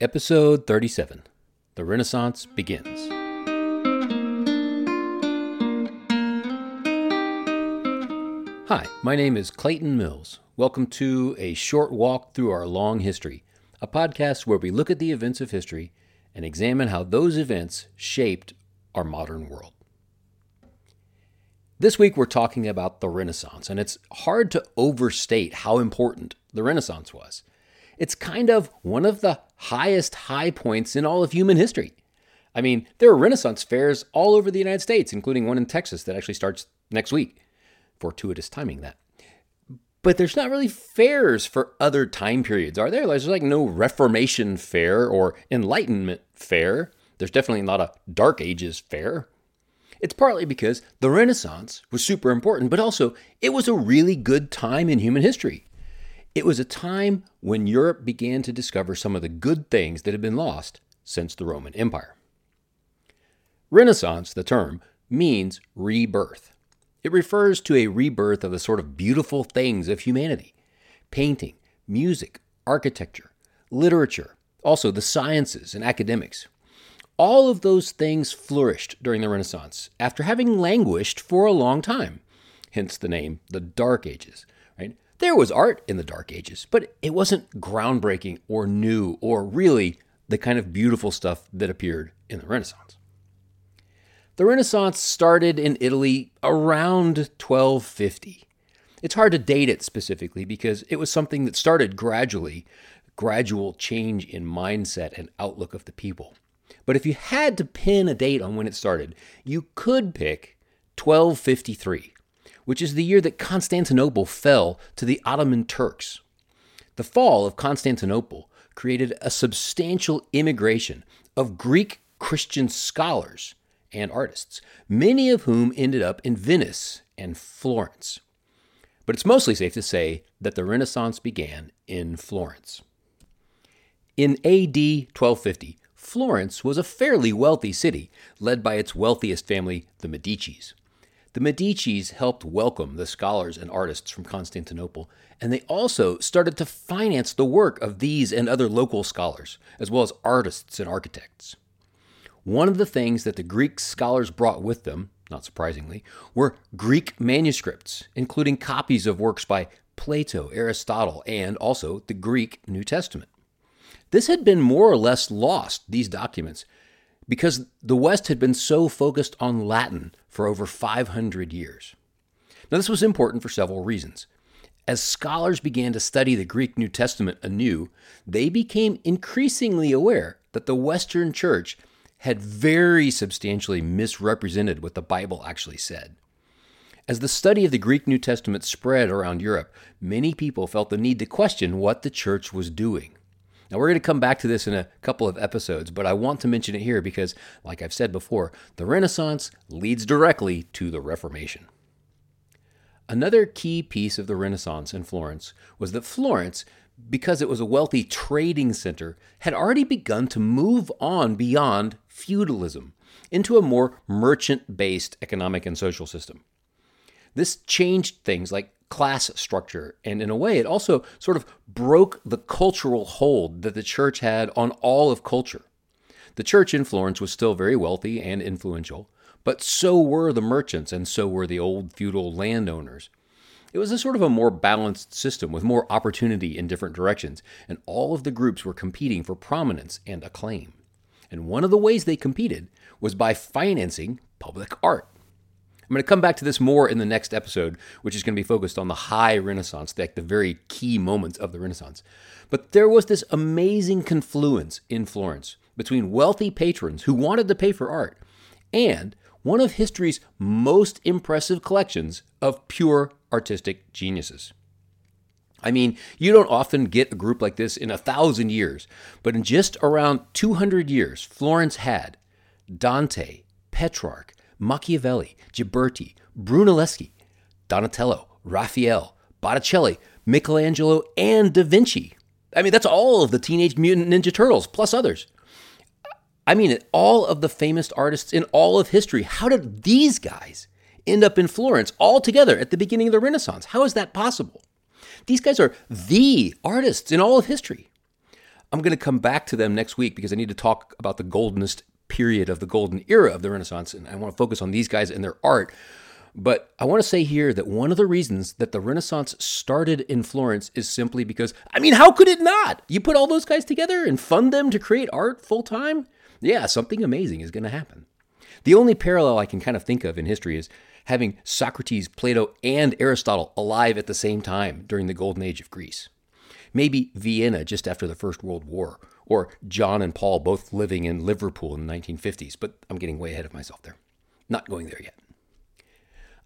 Episode 37 The Renaissance Begins. Hi, my name is Clayton Mills. Welcome to A Short Walk Through Our Long History, a podcast where we look at the events of history and examine how those events shaped our modern world. This week we're talking about the Renaissance, and it's hard to overstate how important the Renaissance was. It's kind of one of the highest high points in all of human history. I mean, there are Renaissance fairs all over the United States, including one in Texas that actually starts next week. Fortuitous timing, that. But there's not really fairs for other time periods, are there? There's like no Reformation fair or Enlightenment fair. There's definitely not a Dark Ages fair. It's partly because the Renaissance was super important, but also it was a really good time in human history. It was a time when Europe began to discover some of the good things that had been lost since the Roman Empire. Renaissance, the term, means rebirth. It refers to a rebirth of the sort of beautiful things of humanity painting, music, architecture, literature, also the sciences and academics. All of those things flourished during the Renaissance after having languished for a long time, hence the name the Dark Ages. There was art in the Dark Ages, but it wasn't groundbreaking or new or really the kind of beautiful stuff that appeared in the Renaissance. The Renaissance started in Italy around 1250. It's hard to date it specifically because it was something that started gradually, gradual change in mindset and outlook of the people. But if you had to pin a date on when it started, you could pick 1253, which is the year that Constantinople fell to the Ottoman Turks. The fall of Constantinople created a substantial immigration of Greek Christian scholars and artists, many of whom ended up in Venice and Florence. But it's mostly safe to say that the Renaissance began in Florence. In AD 1250, Florence was a fairly wealthy city, led by its wealthiest family, the Medicis. The Medicis helped welcome the scholars and artists from Constantinople, and they also started to finance the work of these and other local scholars, as well as artists and architects. One of the things that the Greek scholars brought with them, not surprisingly, were Greek manuscripts, including copies of works by Plato, Aristotle, and also the Greek New Testament. This had been more or less lost, these documents, because the West had been so focused on Latin for over 500 years. Now, this was important for several reasons. As scholars began to study the Greek New Testament anew, they became increasingly aware that the Western Church had very substantially misrepresented what the Bible actually said. As the study of the Greek New Testament spread around Europe, many people felt the need to question what the church was doing. Now, we're going to come back to this in a couple of episodes, but I want to mention it here because, like I've said before, the Renaissance leads directly to the Reformation. Another key piece of the Renaissance in Florence was that Florence because it was a wealthy trading center, had already begun to move on beyond feudalism into a more merchant based economic and social system. This changed things like class structure, and in a way, it also sort of broke the cultural hold that the church had on all of culture. The church in Florence was still very wealthy and influential, but so were the merchants and so were the old feudal landowners. It was a sort of a more balanced system with more opportunity in different directions, and all of the groups were competing for prominence and acclaim. And one of the ways they competed was by financing public art. I'm going to come back to this more in the next episode, which is going to be focused on the high Renaissance, like the very key moments of the Renaissance. But there was this amazing confluence in Florence between wealthy patrons who wanted to pay for art and one of history's most impressive collections of pure artistic geniuses. I mean, you don't often get a group like this in a thousand years, but in just around 200 years, Florence had Dante, Petrarch, Machiavelli, Ghiberti, Brunelleschi, Donatello, Raphael, Botticelli, Michelangelo, and Da Vinci. I mean, that's all of the Teenage Mutant Ninja Turtles, plus others. I mean, all of the famous artists in all of history. How did these guys end up in Florence all together at the beginning of the Renaissance? How is that possible? These guys are the artists in all of history. I'm going to come back to them next week because I need to talk about the goldenest period of the golden era of the Renaissance. And I want to focus on these guys and their art. But I want to say here that one of the reasons that the Renaissance started in Florence is simply because, I mean, how could it not? You put all those guys together and fund them to create art full time? Yeah, something amazing is going to happen. The only parallel I can kind of think of in history is having Socrates, Plato, and Aristotle alive at the same time during the Golden Age of Greece. Maybe Vienna just after the First World War, or John and Paul both living in Liverpool in the 1950s, but I'm getting way ahead of myself there. Not going there yet.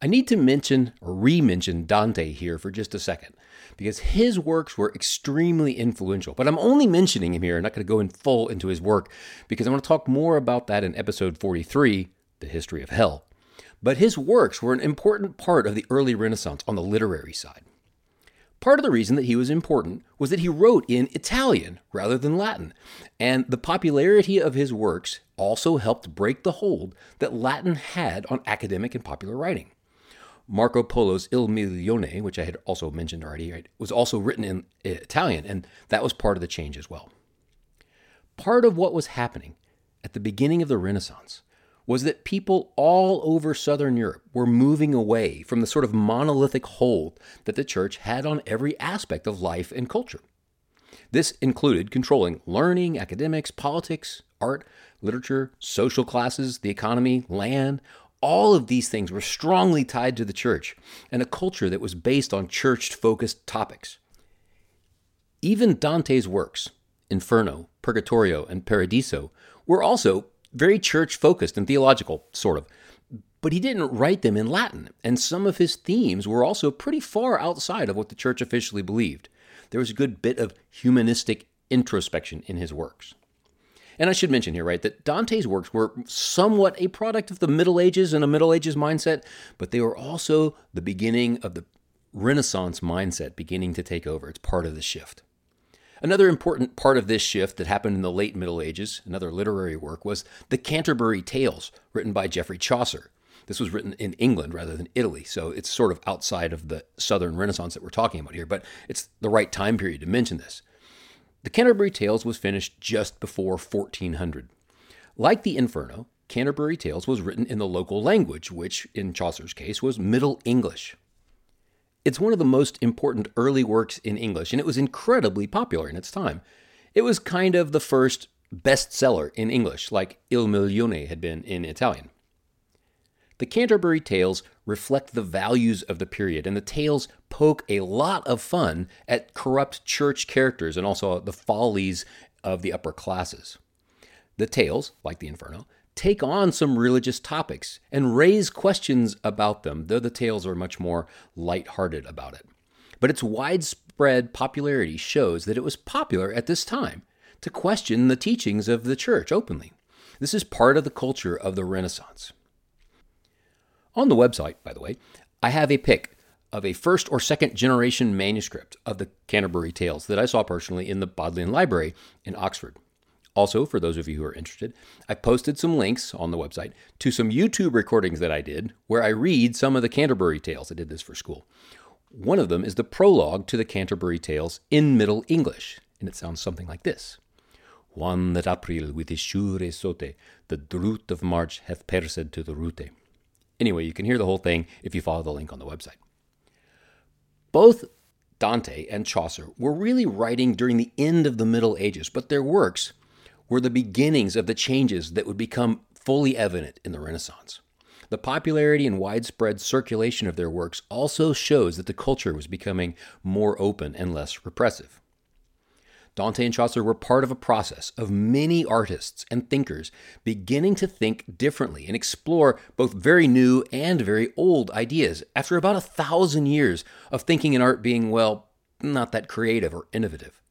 I need to mention or re mention Dante here for just a second because his works were extremely influential. But I'm only mentioning him here. I'm not going to go in full into his work because I want to talk more about that in episode 43, The History of Hell. But his works were an important part of the early Renaissance on the literary side. Part of the reason that he was important was that he wrote in Italian rather than Latin, and the popularity of his works also helped break the hold that Latin had on academic and popular writing. Marco Polo's Il Milione, which I had also mentioned already, right, was also written in uh, Italian, and that was part of the change as well. Part of what was happening at the beginning of the Renaissance was that people all over Southern Europe were moving away from the sort of monolithic hold that the church had on every aspect of life and culture. This included controlling learning, academics, politics, art, literature, social classes, the economy, land, all of these things were strongly tied to the church and a culture that was based on church focused topics. Even Dante's works, Inferno, Purgatorio, and Paradiso, were also very church focused and theological, sort of. But he didn't write them in Latin, and some of his themes were also pretty far outside of what the church officially believed. There was a good bit of humanistic introspection in his works. And I should mention here, right, that Dante's works were somewhat a product of the Middle Ages and a Middle Ages mindset, but they were also the beginning of the Renaissance mindset beginning to take over. It's part of the shift. Another important part of this shift that happened in the late Middle Ages, another literary work, was the Canterbury Tales, written by Geoffrey Chaucer. This was written in England rather than Italy, so it's sort of outside of the Southern Renaissance that we're talking about here, but it's the right time period to mention this. The Canterbury Tales was finished just before 1400. Like the Inferno, Canterbury Tales was written in the local language, which, in Chaucer's case, was Middle English. It's one of the most important early works in English, and it was incredibly popular in its time. It was kind of the first bestseller in English, like Il Milione had been in Italian. The Canterbury Tales reflect the values of the period, and the tales poke a lot of fun at corrupt church characters and also the follies of the upper classes. The tales, like the Inferno, take on some religious topics and raise questions about them, though the tales are much more light-hearted about it. But its widespread popularity shows that it was popular at this time to question the teachings of the church openly. This is part of the culture of the Renaissance. On the website, by the way, I have a pic of a first or second generation manuscript of the Canterbury Tales that I saw personally in the Bodleian Library in Oxford. Also, for those of you who are interested, I posted some links on the website to some YouTube recordings that I did where I read some of the Canterbury Tales. I did this for school. One of them is the prologue to the Canterbury Tales in Middle English, and it sounds something like this. One that April with his sure sote, the root of March hath persed to the rute. Anyway, you can hear the whole thing if you follow the link on the website. Both Dante and Chaucer were really writing during the end of the Middle Ages, but their works were the beginnings of the changes that would become fully evident in the Renaissance. The popularity and widespread circulation of their works also shows that the culture was becoming more open and less repressive. Dante and Chaucer were part of a process of many artists and thinkers beginning to think differently and explore both very new and very old ideas after about a thousand years of thinking and art being, well, not that creative or innovative.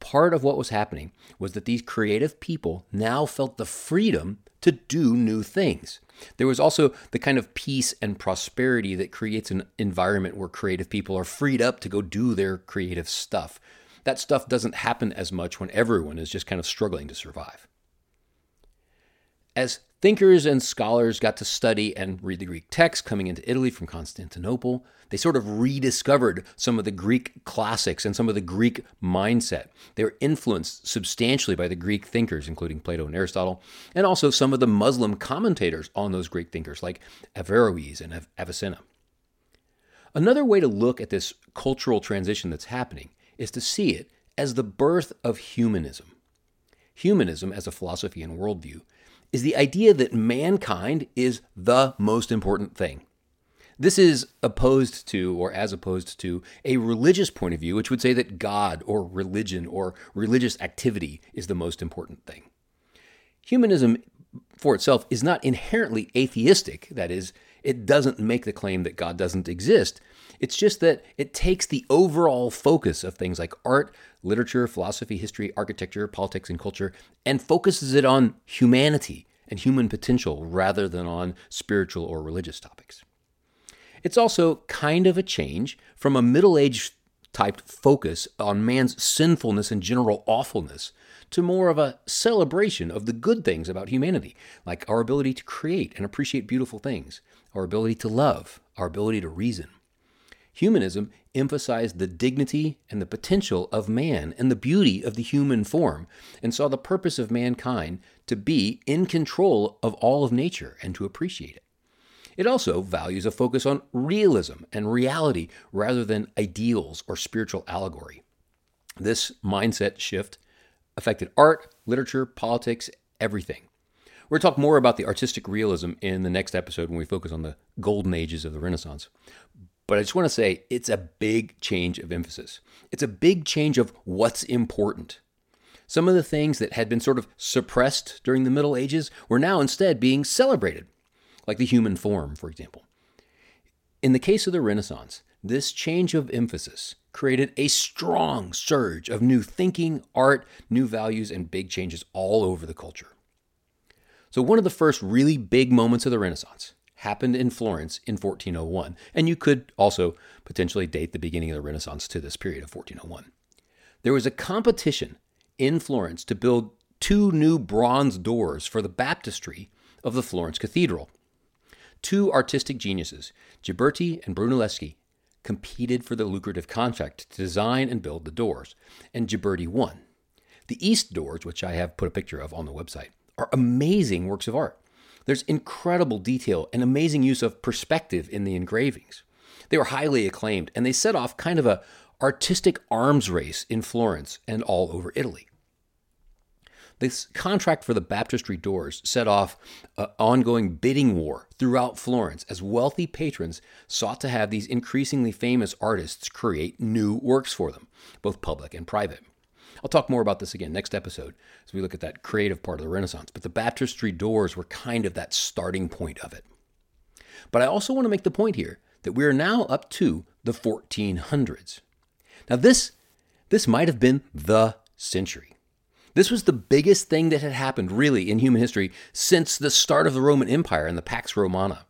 Part of what was happening was that these creative people now felt the freedom to do new things. There was also the kind of peace and prosperity that creates an environment where creative people are freed up to go do their creative stuff that stuff doesn't happen as much when everyone is just kind of struggling to survive. As Thinkers and scholars got to study and read the Greek texts coming into Italy from Constantinople. They sort of rediscovered some of the Greek classics and some of the Greek mindset. They were influenced substantially by the Greek thinkers, including Plato and Aristotle, and also some of the Muslim commentators on those Greek thinkers, like Averroes and Avicenna. Another way to look at this cultural transition that's happening is to see it as the birth of humanism. Humanism, as a philosophy and worldview, is the idea that mankind is the most important thing. This is opposed to, or as opposed to, a religious point of view, which would say that God or religion or religious activity is the most important thing. Humanism, for itself, is not inherently atheistic. That is, it doesn't make the claim that God doesn't exist. It's just that it takes the overall focus of things like art, literature, philosophy, history, architecture, politics, and culture and focuses it on humanity and human potential rather than on spiritual or religious topics. It's also kind of a change from a middle age type focus on man's sinfulness and general awfulness to more of a celebration of the good things about humanity, like our ability to create and appreciate beautiful things, our ability to love, our ability to reason. Humanism emphasized the dignity and the potential of man and the beauty of the human form, and saw the purpose of mankind to be in control of all of nature and to appreciate it. It also values a focus on realism and reality rather than ideals or spiritual allegory. This mindset shift affected art, literature, politics, everything. We're going to talk more about the artistic realism in the next episode when we focus on the golden ages of the Renaissance. But I just want to say it's a big change of emphasis. It's a big change of what's important. Some of the things that had been sort of suppressed during the Middle Ages were now instead being celebrated, like the human form, for example. In the case of the Renaissance, this change of emphasis created a strong surge of new thinking, art, new values, and big changes all over the culture. So, one of the first really big moments of the Renaissance happened in Florence in 1401, and you could also potentially date the beginning of the Renaissance to this period of 1401. There was a competition in Florence to build two new bronze doors for the baptistry of the Florence Cathedral. Two artistic geniuses, Ghiberti and Brunelleschi, competed for the lucrative contract to design and build the doors, and Ghiberti won. The east doors, which I have put a picture of on the website, are amazing works of art. There's incredible detail and amazing use of perspective in the engravings. They were highly acclaimed, and they set off kind of a artistic arms race in Florence and all over Italy. This contract for the baptistry doors set off an ongoing bidding war throughout Florence as wealthy patrons sought to have these increasingly famous artists create new works for them, both public and private. I'll talk more about this again next episode as we look at that creative part of the Renaissance. But the baptistry doors were kind of that starting point of it. But I also want to make the point here that we are now up to the 1400s. Now, this, this might have been the century. This was the biggest thing that had happened, really, in human history since the start of the Roman Empire and the Pax Romana.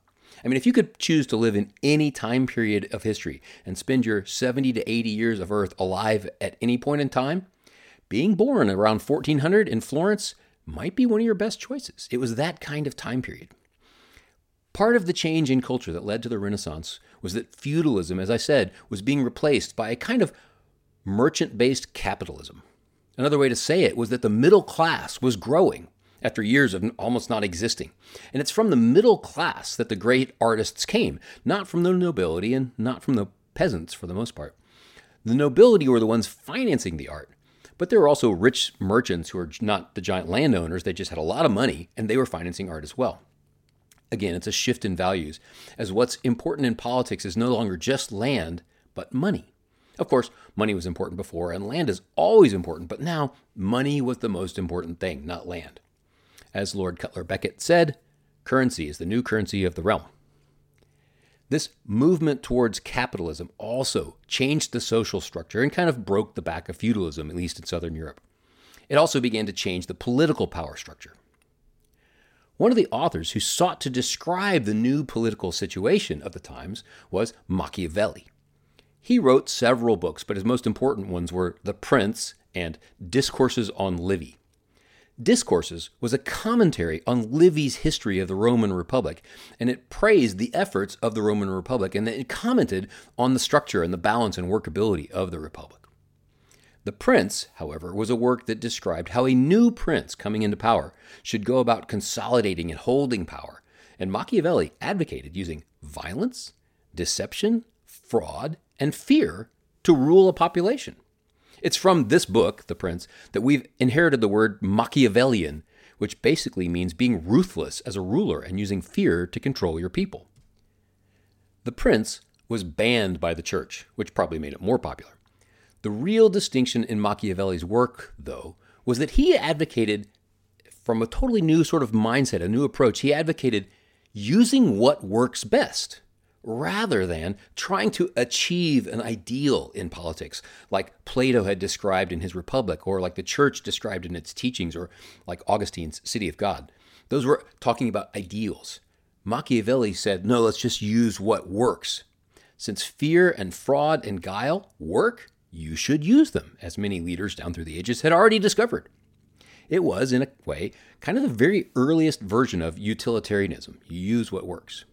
I mean, if you could choose to live in any time period of history and spend your 70 to 80 years of Earth alive at any point in time, being born around 1400 in Florence might be one of your best choices. It was that kind of time period. Part of the change in culture that led to the Renaissance was that feudalism, as I said, was being replaced by a kind of merchant based capitalism. Another way to say it was that the middle class was growing after years of almost not existing. And it's from the middle class that the great artists came, not from the nobility and not from the peasants for the most part. The nobility were the ones financing the art, but there were also rich merchants who were not the giant landowners, they just had a lot of money and they were financing art as well. Again, it's a shift in values, as what's important in politics is no longer just land, but money. Of course, money was important before, and land is always important, but now money was the most important thing, not land. As Lord Cutler Beckett said, currency is the new currency of the realm. This movement towards capitalism also changed the social structure and kind of broke the back of feudalism, at least in Southern Europe. It also began to change the political power structure. One of the authors who sought to describe the new political situation of the times was Machiavelli. He wrote several books, but his most important ones were The Prince and Discourses on Livy. Discourses was a commentary on Livy's history of the Roman Republic, and it praised the efforts of the Roman Republic, and it commented on the structure and the balance and workability of the Republic. The Prince, however, was a work that described how a new prince coming into power should go about consolidating and holding power, and Machiavelli advocated using violence, deception, fraud, and fear to rule a population. It's from this book, The Prince, that we've inherited the word Machiavellian, which basically means being ruthless as a ruler and using fear to control your people. The Prince was banned by the church, which probably made it more popular. The real distinction in Machiavelli's work, though, was that he advocated, from a totally new sort of mindset, a new approach, he advocated using what works best rather than trying to achieve an ideal in politics, like Plato had described in his Republic, or like the church described in its teachings, or like Augustine's City of God. Those were talking about ideals. Machiavelli said, no, let's just use what works. Since fear and fraud and guile work, you should use them, as many leaders down through the ages had already discovered. It was, in a way, kind of the very earliest version of utilitarianism. You use what works.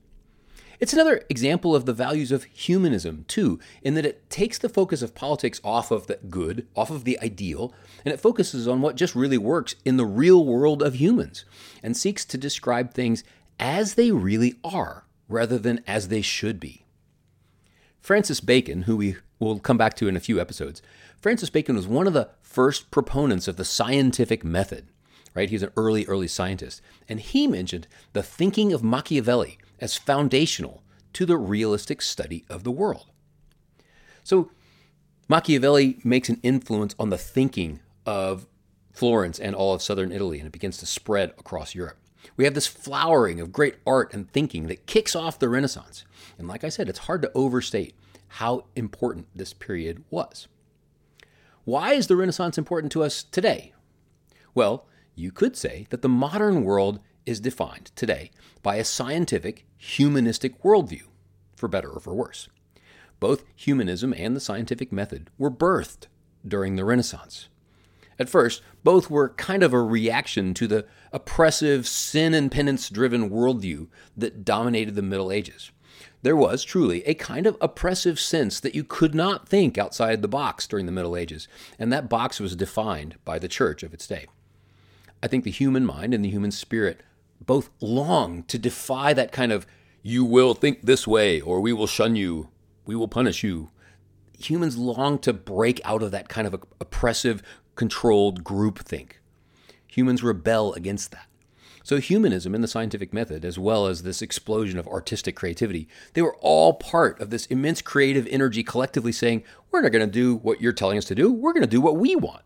It's another example of the values of humanism, too, in that it takes the focus of politics off of the good, off of the ideal, and it focuses on what just really works in the real world of humans and seeks to describe things as they really are rather than as they should be. Francis Bacon, who we will come back to in a few episodes, Francis Bacon was one of the first proponents of the scientific method, right? He's an early, early scientist. And he mentioned the thinking of Machiavelli as foundational to the realistic study of the world. So, Machiavelli makes an influence on the thinking of Florence and all of southern Italy, and it begins to spread across Europe. We have this flowering of great art and thinking that kicks off the Renaissance. And like I said, it's hard to overstate how important this period was. Why is the Renaissance important to us today? Well, you could say that the modern world is defined today by a scientific, humanistic worldview, for better or for worse. Both humanism and the scientific method were birthed during the Renaissance. At first, both were kind of a reaction to the oppressive, sin and penance driven worldview that dominated the Middle Ages. There was truly a kind of oppressive sense that you could not think outside the box during the Middle Ages, and that box was defined by the church of its day. I think the human mind and the human spirit both long to defy that kind of you will think this way or we will shun you, we will punish you. Humans long to break out of that kind of oppressive, controlled groupthink. Humans rebel against that. So, humanism and the scientific method, as well as this explosion of artistic creativity, they were all part of this immense creative energy collectively saying, we're not going to do what you're telling us to do, we're going to do what we want.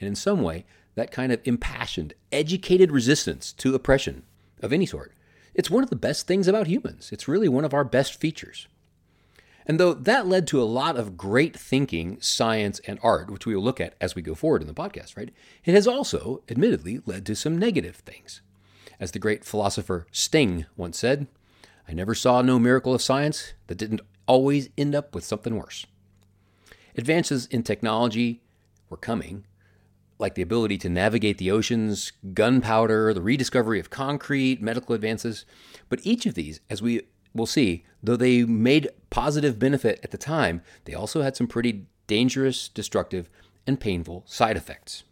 And in some way, that kind of impassioned, educated resistance to oppression of any sort. It's one of the best things about humans. It's really one of our best features. And though that led to a lot of great thinking, science, and art, which we will look at as we go forward in the podcast, right? It has also, admittedly, led to some negative things. As the great philosopher Sting once said, I never saw no miracle of science that didn't always end up with something worse. Advances in technology were coming, like the ability to navigate the oceans, gunpowder, the rediscovery of concrete, medical advances. But each of these, as we will see, though they made positive benefit at the time, they also had some pretty dangerous, destructive, and painful side effects.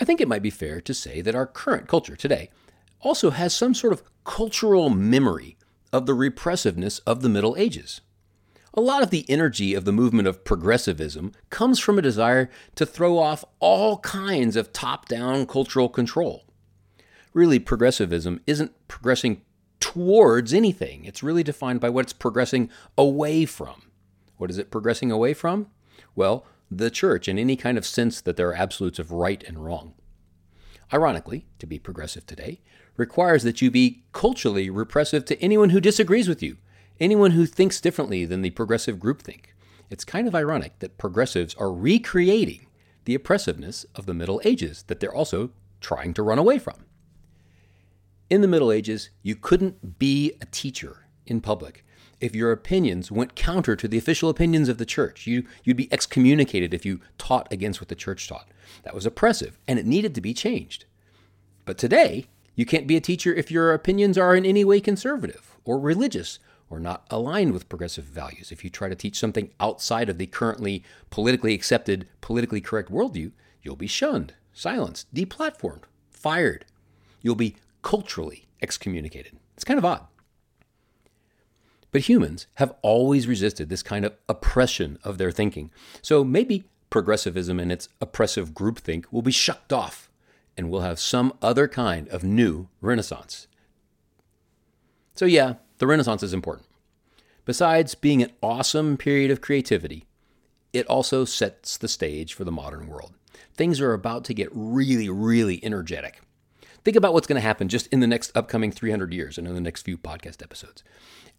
I think it might be fair to say that our current culture today also has some sort of cultural memory of the repressiveness of the Middle Ages. A lot of the energy of the movement of progressivism comes from a desire to throw off all kinds of top down cultural control. Really, progressivism isn't progressing towards anything, it's really defined by what it's progressing away from. What is it progressing away from? Well, the church in any kind of sense that there are absolutes of right and wrong. Ironically, to be progressive today requires that you be culturally repressive to anyone who disagrees with you anyone who thinks differently than the progressive groupthink. It's kind of ironic that progressives are recreating the oppressiveness of the Middle Ages that they're also trying to run away from. In the Middle Ages, you couldn't be a teacher in public if your opinions went counter to the official opinions of the church. You, you'd be excommunicated if you taught against what the church taught. That was oppressive, and it needed to be changed. But today, you can't be a teacher if your opinions are in any way conservative or religious or not aligned with progressive values. If you try to teach something outside of the currently politically accepted, politically correct worldview, you'll be shunned, silenced, deplatformed, fired. You'll be culturally excommunicated. It's kind of odd. But humans have always resisted this kind of oppression of their thinking. So maybe progressivism and its oppressive groupthink will be shucked off and we'll have some other kind of new renaissance. So, yeah, the Renaissance is important. Besides being an awesome period of creativity, it also sets the stage for the modern world. Things are about to get really, really energetic. Think about what's going to happen just in the next upcoming 300 years and in the next few podcast episodes.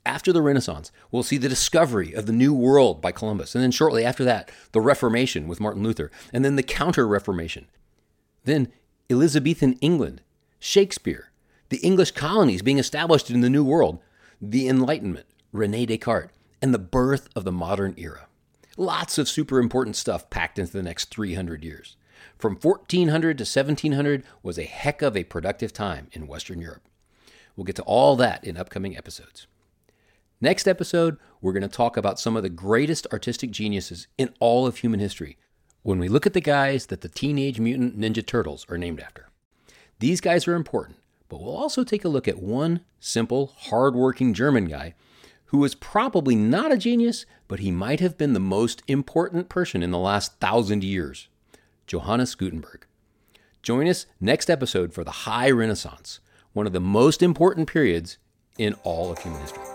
After the Renaissance, we'll see the discovery of the New World by Columbus. And then shortly after that, the Reformation with Martin Luther. And then the Counter Reformation. Then Elizabethan England, Shakespeare, the English colonies being established in the New World, the Enlightenment, Rene Descartes, and the birth of the modern era. Lots of super important stuff packed into the next 300 years. From 1400 to 1700 was a heck of a productive time in Western Europe. We'll get to all that in upcoming episodes. Next episode, we're going to talk about some of the greatest artistic geniuses in all of human history when we look at the guys that the Teenage Mutant Ninja Turtles are named after. These guys are important, but we'll also take a look at one simple, hardworking German guy who was probably not a genius, but he might have been the most important person in the last thousand years Johannes Gutenberg. Join us next episode for the High Renaissance, one of the most important periods in all of human history.